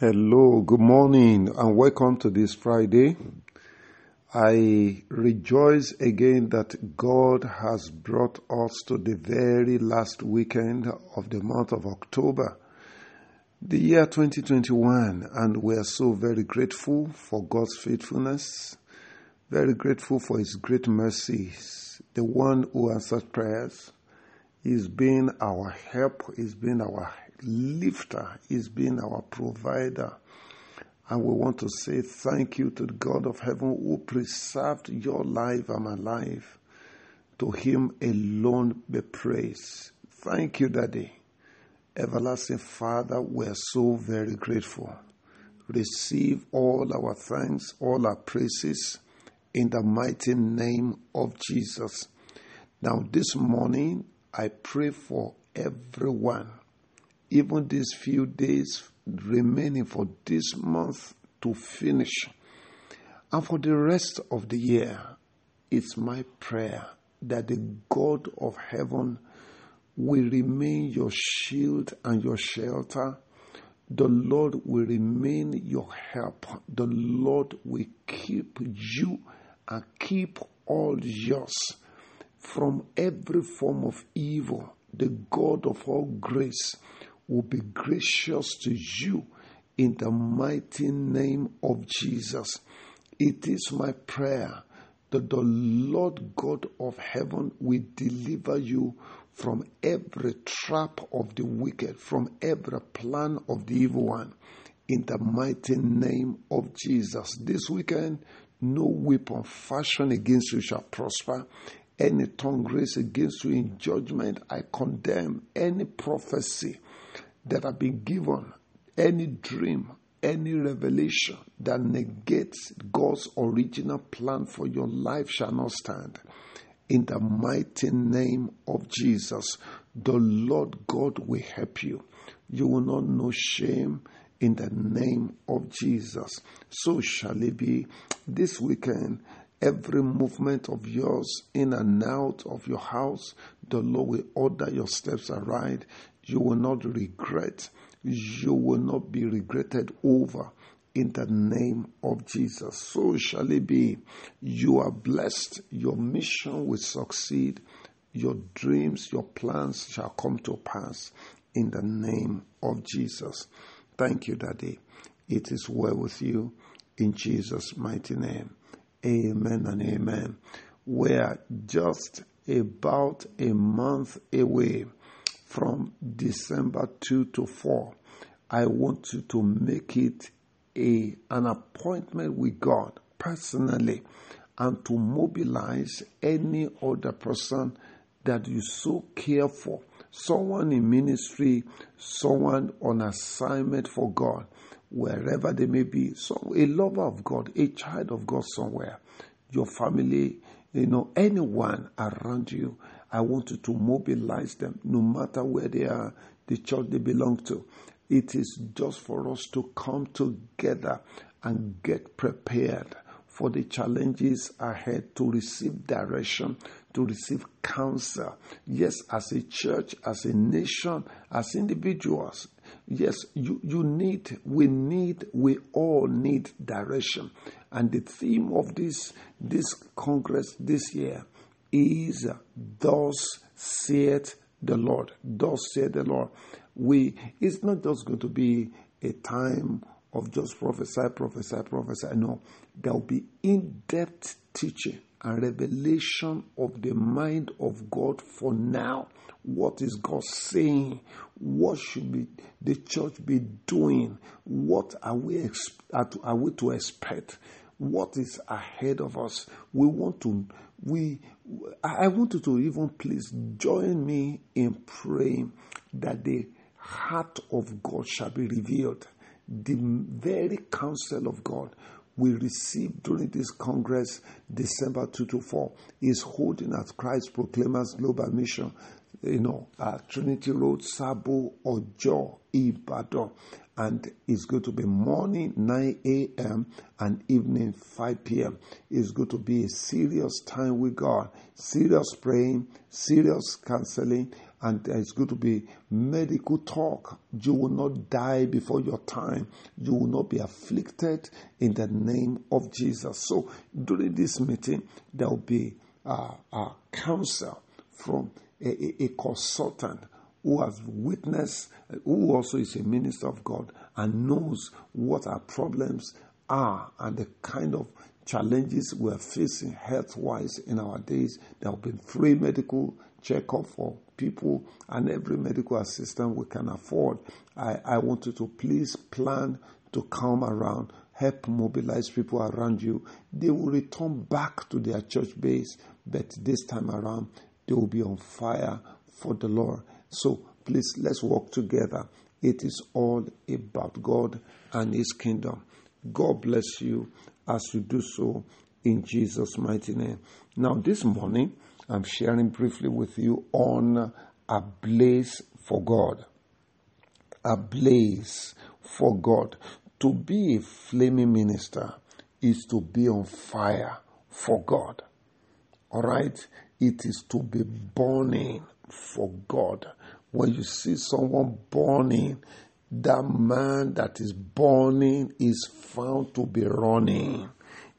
Hello, good morning, and welcome to this Friday. I rejoice again that God has brought us to the very last weekend of the month of October, the year 2021, and we are so very grateful for God's faithfulness, very grateful for His great mercies, the one who answers prayers. He's been our help, He's been our lifter, He's been our provider. And we want to say thank you to the God of heaven who preserved your life and my life. To Him alone be praise. Thank you, Daddy. Everlasting Father, we are so very grateful. Receive all our thanks, all our praises in the mighty name of Jesus. Now, this morning, I pray for everyone even these few days remaining for this month to finish. And for the rest of the year, it's my prayer that the God of heaven will remain your shield and your shelter. The Lord will remain your help. The Lord will keep you and keep all yours from every form of evil. The God of all grace will be gracious to you in the mighty name of Jesus. It is my prayer that the Lord God of heaven will deliver you from every trap of the wicked, from every plan of the evil one, in the mighty name of Jesus. This weekend, no weapon fashioned against you shall prosper. Any tongue raised against you in judgment, I condemn any prophecy that have been given, any dream, any revelation that negates God's original plan for your life shall not stand. In the mighty name of Jesus, the Lord God will help you. You will not know shame in the name of Jesus. So shall it be this weekend. Every movement of yours in and out of your house, the Lord will order your steps aright you will not regret. You will not be regretted over in the name of Jesus. So shall it be. You are blessed. Your mission will succeed. Your dreams, your plans shall come to pass in the name of Jesus. Thank you, Daddy. It is well with you in Jesus' mighty name. Amen and amen. We're just about a month away from December 2 to 4. I want you to make it a, an appointment with God personally and to mobilize any other person that you so care for. Someone in ministry, someone on assignment for God, wherever they may be, so a lover of God, a child of God somewhere, your family, you know, anyone around you I want you to mobilize them no matter where they are, the church they belong to. It is just for us to come together and get prepared for the challenges ahead to receive direction, to receive counsel. Yes, as a church, as a nation, as individuals. Yes, you, you need, we need, we all need direction. And the theme of this, this Congress this year is thus saith the Lord. Thus saith the Lord. We it's not just going to be a time of just prophesy, prophesy, prophesy. No, there will be in-depth teaching and revelation of the mind of God for now. What is God saying? What should be the church be doing? What are we are we to expect? What is ahead of us? We want to we I want you to even please join me in praying that the heart of God shall be revealed. The very counsel of God we received during this Congress, December 2 to 4, is holding at Christ Proclaimers Global Mission, you know, at Trinity Road, Sabo, Ojo, Ibadan and it's going to be morning 9 a.m. and evening 5 p.m. It's going to be a serious time with God, serious praying, serious counseling, and it's going to be medical talk. You will not die before your time. You will not be afflicted in the name of Jesus. So during this meeting, there will be uh, a counsel from a, a, a consultant who has witnessed, who also is a minister of God and knows what our problems are and the kind of challenges we're facing health wise in our days. There have been free medical checkup for people and every medical assistance we can afford. I, I want you to please plan to come around, help mobilize people around you. They will return back to their church base, but this time around, they will be on fire for the Lord. So please, let's work together. It is all about God and His kingdom. God bless you as you do so in Jesus' mighty name. Now, this morning, I'm sharing briefly with you on a blaze for God. A blaze for God. To be a flaming minister is to be on fire for God. All right? It is to be burning for God. When you see someone burning, that man that is burning is found to be running.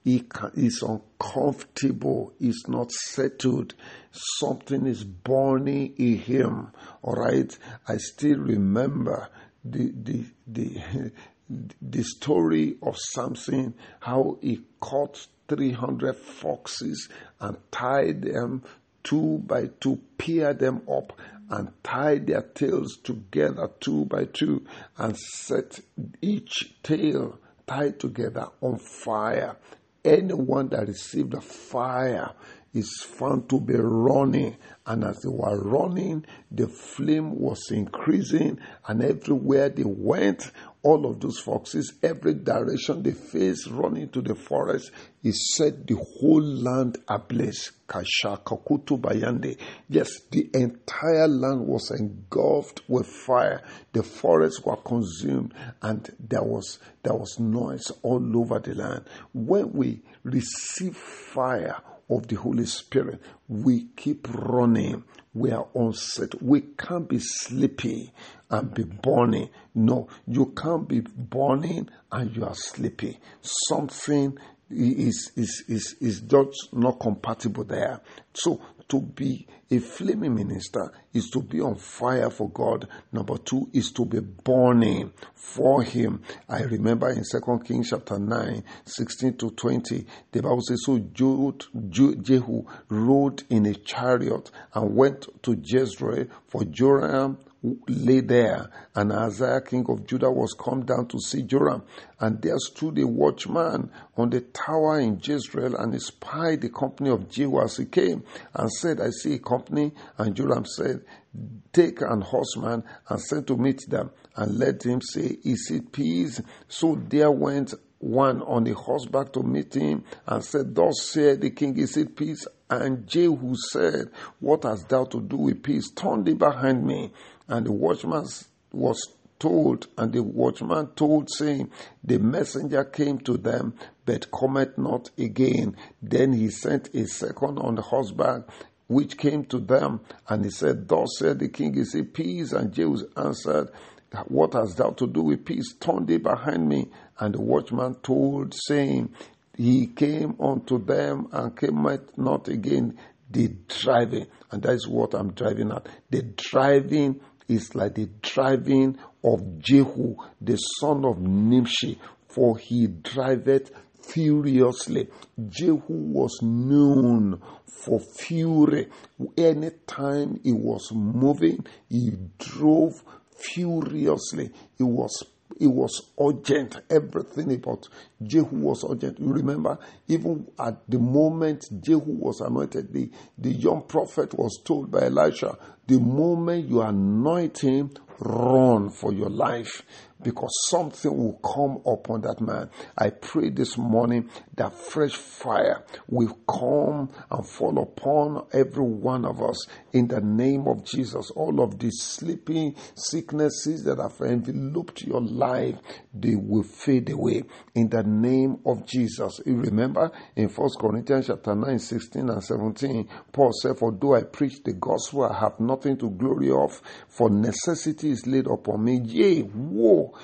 He is uncomfortable, is not settled. Something is burning in him. All right. I still remember the the the the story of Samson, how he caught 300 foxes and tied them two by two, paired them up and tied their tails together two by two and set each tail tied together on fire. Anyone that received the fire is found to be running. And as they were running, the flame was increasing, and everywhere they went, all of those foxes, every direction they faced, running to the forest, he set the whole land ablaze. Kashakakutu Bayande. Yes, the entire land was engulfed with fire. The forests were consumed, and there was there was noise all over the land. When we receive fire of the Holy Spirit, we keep running. We are unset. We can't be sleepy and be burning. No, you can't be burning and you are sleepy. Something is, is, is, is just not compatible there. So to be a flaming minister is to be on fire for God. Number two is to be burning for Him. I remember in Second Kings chapter 9, 16 to 20, the Bible says, So Jehu rode in a chariot and went to Jezreel, for Joram lay there, and Ahaziah, king of Judah, was come down to see Joram. And there stood a watchman on the tower in Jezreel, and he spied the company of Jehu as he came, and said, I see a company. And Joram said, Take an horseman and send to meet them, and let him say, Is it peace? So there went one on a horseback to meet him and said, Thus said the king, Is it peace? And Jehu said, What hast thou to do with peace? Turn thee behind me. And the watchman was told, and the watchman told, saying, The messenger came to them, but cometh not again. Then he sent a second on horseback, which came to them, and he said, Thus said the king, Is it peace? And Jehu answered, What hast thou to do with peace? Turn thee behind me. And the watchman told, saying, He came unto them and came not again. The driving, and that is what I'm driving at. The driving is like the driving of Jehu, the son of Nimshi, for he driveth furiously. Jehu was known for fury. Anytime he was moving, he drove furiously. He was it was urgent. Everything about Jehu was urgent. You remember, even at the moment Jehu was anointed, the, the young prophet was told by Elisha, the moment you anoint him, run for your life because something will come upon that man. I pray this morning that fresh fire will come and fall upon every one of us in the name of Jesus. All of these sleeping sicknesses that have enveloped your life, they will fade away in the name of Jesus. You remember in First Corinthians chapter 9, 16 and 17, Paul said, For though I preach the gospel, I have nothing to glory of, for necessity is laid upon me. Yea, woe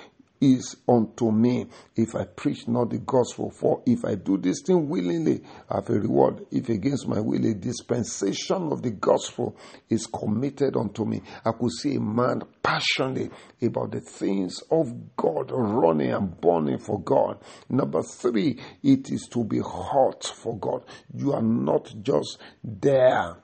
is unto me if I preach not the gospel. For if I do this thing willingly, I have a reward. If against my will, a dispensation of the gospel is committed unto me. I could see a man passionate about the things of God, running and burning for God. Number three, it is to be hot for God. You are not just there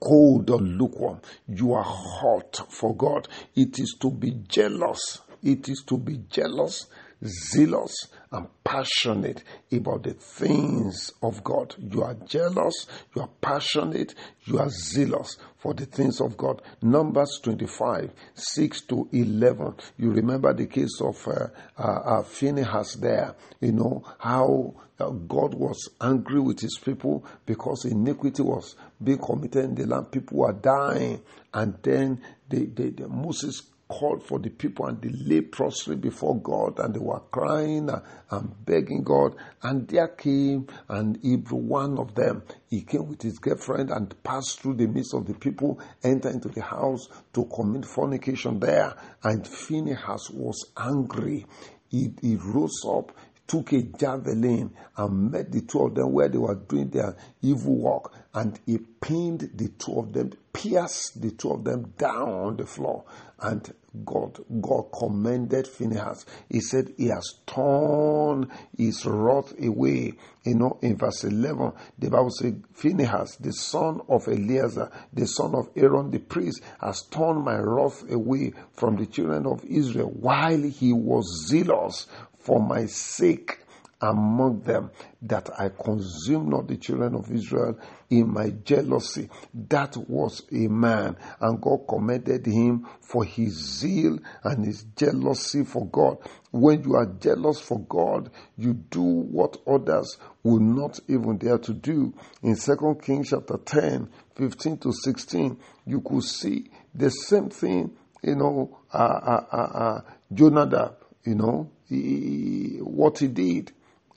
cold or lukewarm. You are hot for God. It is to be jealous it is to be jealous, zealous, and passionate about the things of God. You are jealous, you are passionate, you are zealous for the things of God. Numbers 25, 6 to 11. You remember the case of uh, uh, uh, Phinehas there, you know, how uh, God was angry with his people because iniquity was being committed in the land. People were dying. And then they, they, Moses called for the people and they lay prostrate before God and they were crying and begging God. And there came an Hebrew, one of them. He came with his girlfriend and passed through the midst of the people, entered into the house to commit fornication there. And Phinehas was angry. He, he rose up, took a javelin and met the two of them where they were doing their evil work and he pinned the two of them, pierced the two of them down on the floor. And God, God commended Phinehas. He said he has torn his wrath away. You know, in verse 11, the Bible says, Phinehas, the son of Eleazar, the son of Aaron the priest, has torn my wrath away from the children of Israel while he was zealous for my sake among them that I consume not the children of Israel in my jealousy. That was a man, and God commended him for his zeal and his jealousy for God. When you are jealous for God, you do what others will not even dare to do. In 2 Kings chapter 10, 15 to 16, you could see the same thing, you know, uh, uh, uh, uh Jonadab, you know, he, what he did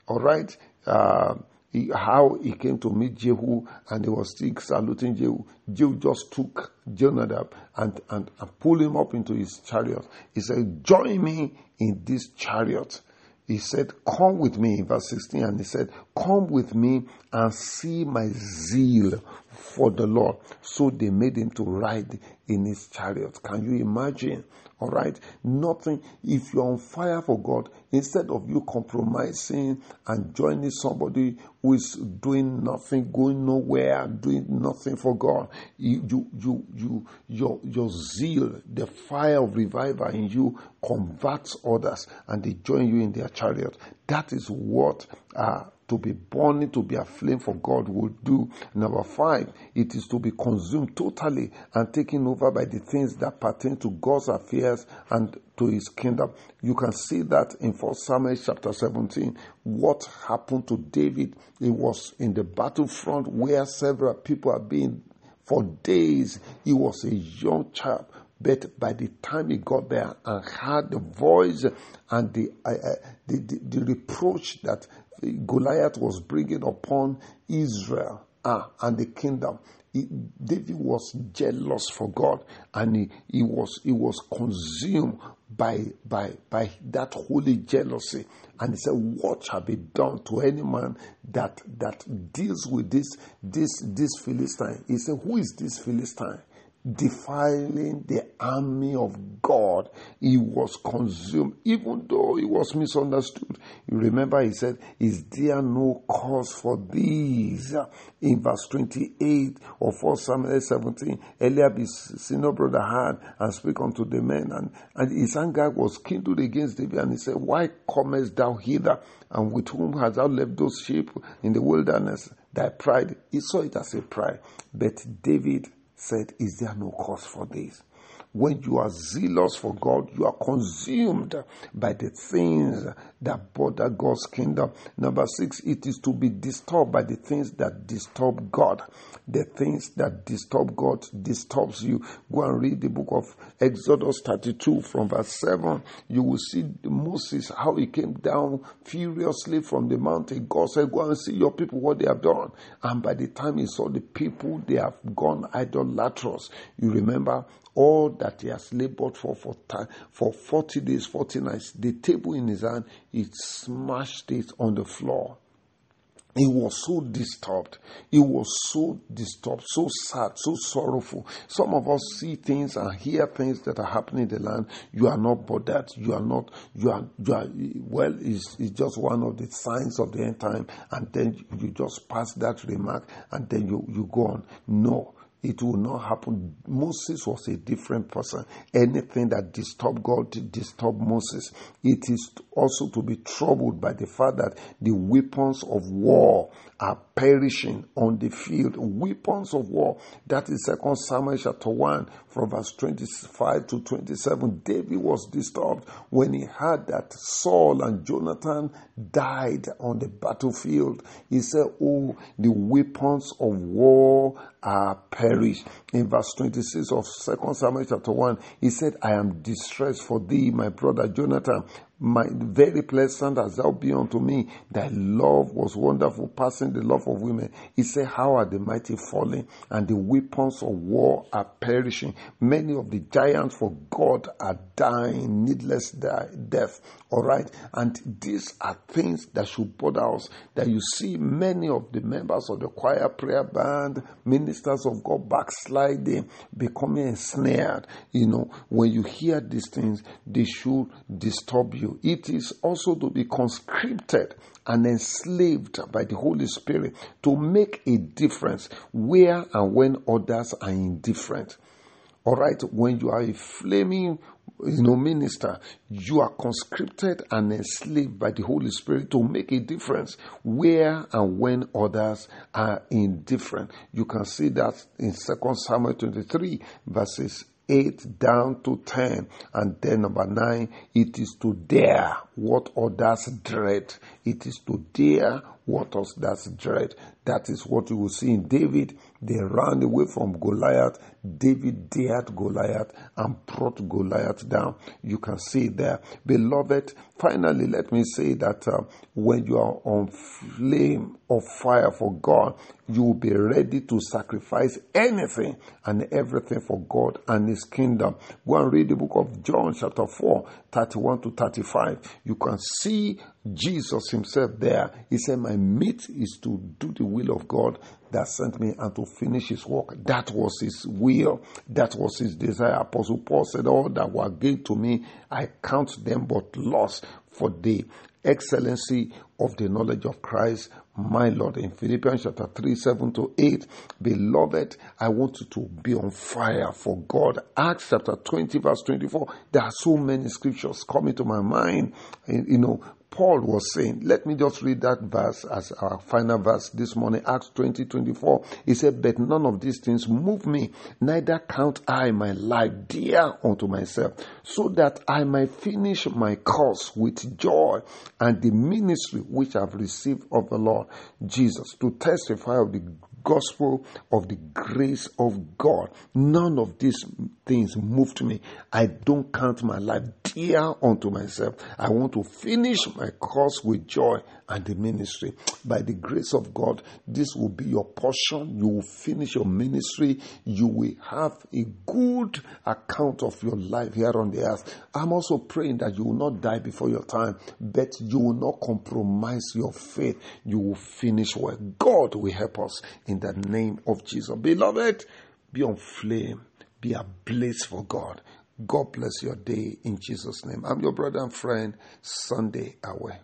all right. Uh, he, how he came to meet Jehu and he was still saluting Jehu. Jehu just took Jonadab and, and, and pulled him up into his chariot. He said, Join me in this chariot. He said, Come with me, verse 16, and he said, Come with me and see my zeal for the Lord. So they made him to ride in his chariot. Can you imagine? All right. Nothing. If you're on fire for God, instead of you compromising and joining somebody who is doing nothing, going nowhere, doing nothing for God, you, you, you, you your, your zeal, the fire of revival in you converts others and they join you in their chariot. That is what uh, to be burning, to be aflame for God will do. Number five, it is to be consumed totally and taken over by the things that pertain to God's affairs and to his kingdom. You can see that in 1 Samuel chapter 17. What happened to David? It was in the battlefront where several people are being for days. He was a young chap. But by the time he got there and heard the voice and the, uh, uh the, the, the reproach that Goliath was bringing upon Israel ah, and the kingdom. He, David was jealous for God and he, he was he was consumed by by by that holy jealousy. And he said what shall be done to any man that that deals with this this this philistine? He said who is this philistine defiling the army of God. He was consumed, even though he was misunderstood. You remember he said, Is there no cause for these? In verse 28 of 1 Samuel 17, Eliab, his senior brother, had and spoke unto the men, and, and his anger was kindled against David, and he said, Why comest thou hither? And with whom hast thou left those sheep in the wilderness? Thy pride. He saw it as a pride. But David said, Is there no cause for this? When you are zealous for God, you are consumed by the things that bother God's kingdom. Number six, it is to be disturbed by the things that disturb God. The things that disturb God disturbs you. Go and read the book of Exodus 32 from verse 7. You will see Moses, how he came down furiously from the mountain. God said, Go and see your people what they have done. And by the time he saw the people, they have gone idolatrous. You remember all that he has labored for for, for 40 days, 40 nights. The table in his hand, he smashed it on the floor. He was so disturbed. He was so disturbed, so sad, so sorrowful. Some of us see things and hear things that are happening in the land. You are not bothered. You are not, you are, you are, well, it's, it's just one of the signs of the end time. And then you just pass that remark and then you, you go on. No it will not happen. Moses was a different person. Anything that disturbed God disturbed Moses. It is also to be troubled by the fact that the weapons of war are perishing on the field. Weapons of war. That is Second Samuel chapter 1 from verse 25 to 27. David was disturbed when he heard that Saul and Jonathan died on the battlefield. He said, Oh, the weapons of war are perished. In verse 26 of Second Samuel chapter 1, he said, I am distressed for thee, my brother Jonathan my very pleasant as thou be unto me. Thy love was wonderful, passing the love of women. He said, How are the mighty falling, and the weapons of war are perishing? Many of the giants for God are dying needless death. All right, and these are things that should bother us. That you see many of the members of the choir prayer band, ministers of God backsliding, becoming ensnared. You know, when you hear these things, they should disturb you It is also to be conscripted and enslaved by the Holy Spirit to make a difference where and when others are indifferent. All right, when you are a flaming you know, minister, you are conscripted and enslaved by the Holy Spirit to make a difference where and when others are indifferent. You can see that in 2 Samuel 23, verses 8 down to 10. And then number 9, it is to dare what others dread. It is to dare what others dread. That is what you will see in David. They ran away from Goliath. David dared Goliath and brought Goliath down. You can see there. Beloved, finally, let me say that uh, when you are on flame of fire for God, you will be ready to sacrifice anything and everything for God and His kingdom. Go and read the book of John, chapter 4, 31 to 35. You can see Jesus Himself there. He said, My meat is to do the will of God that sent me and to finish his work. That was his will. That was his desire. Apostle Paul said, All that were gained to me, I count them but loss for the excellency of the knowledge of Christ, my Lord. In Philippians chapter 3, 7 to 8, beloved, I want you to be on fire for God. Acts chapter 20, verse 24. There are so many scriptures coming to my mind. You know, Paul was saying, let me just read that verse as our final verse this morning, Acts 20 24. He said, But none of these things move me, neither count I my life dear unto myself, so that I might finish my course with joy and the ministry which I've received of the Lord Jesus to testify of the gospel of the grace of God. None of these things moved me. I don't count my life dear unto myself. I want to finish my course with joy and the ministry. By the grace of God, this will be your portion. You will finish your ministry. You will have a good account of your life here on the earth. I'm also praying that you will not die before your time, but you will not compromise your faith. You will finish well. God will help us in the name of Jesus. Beloved, be on flame. Be ablaze for God. God bless your day in Jesus' name. I'm your brother and friend, Sunday Away.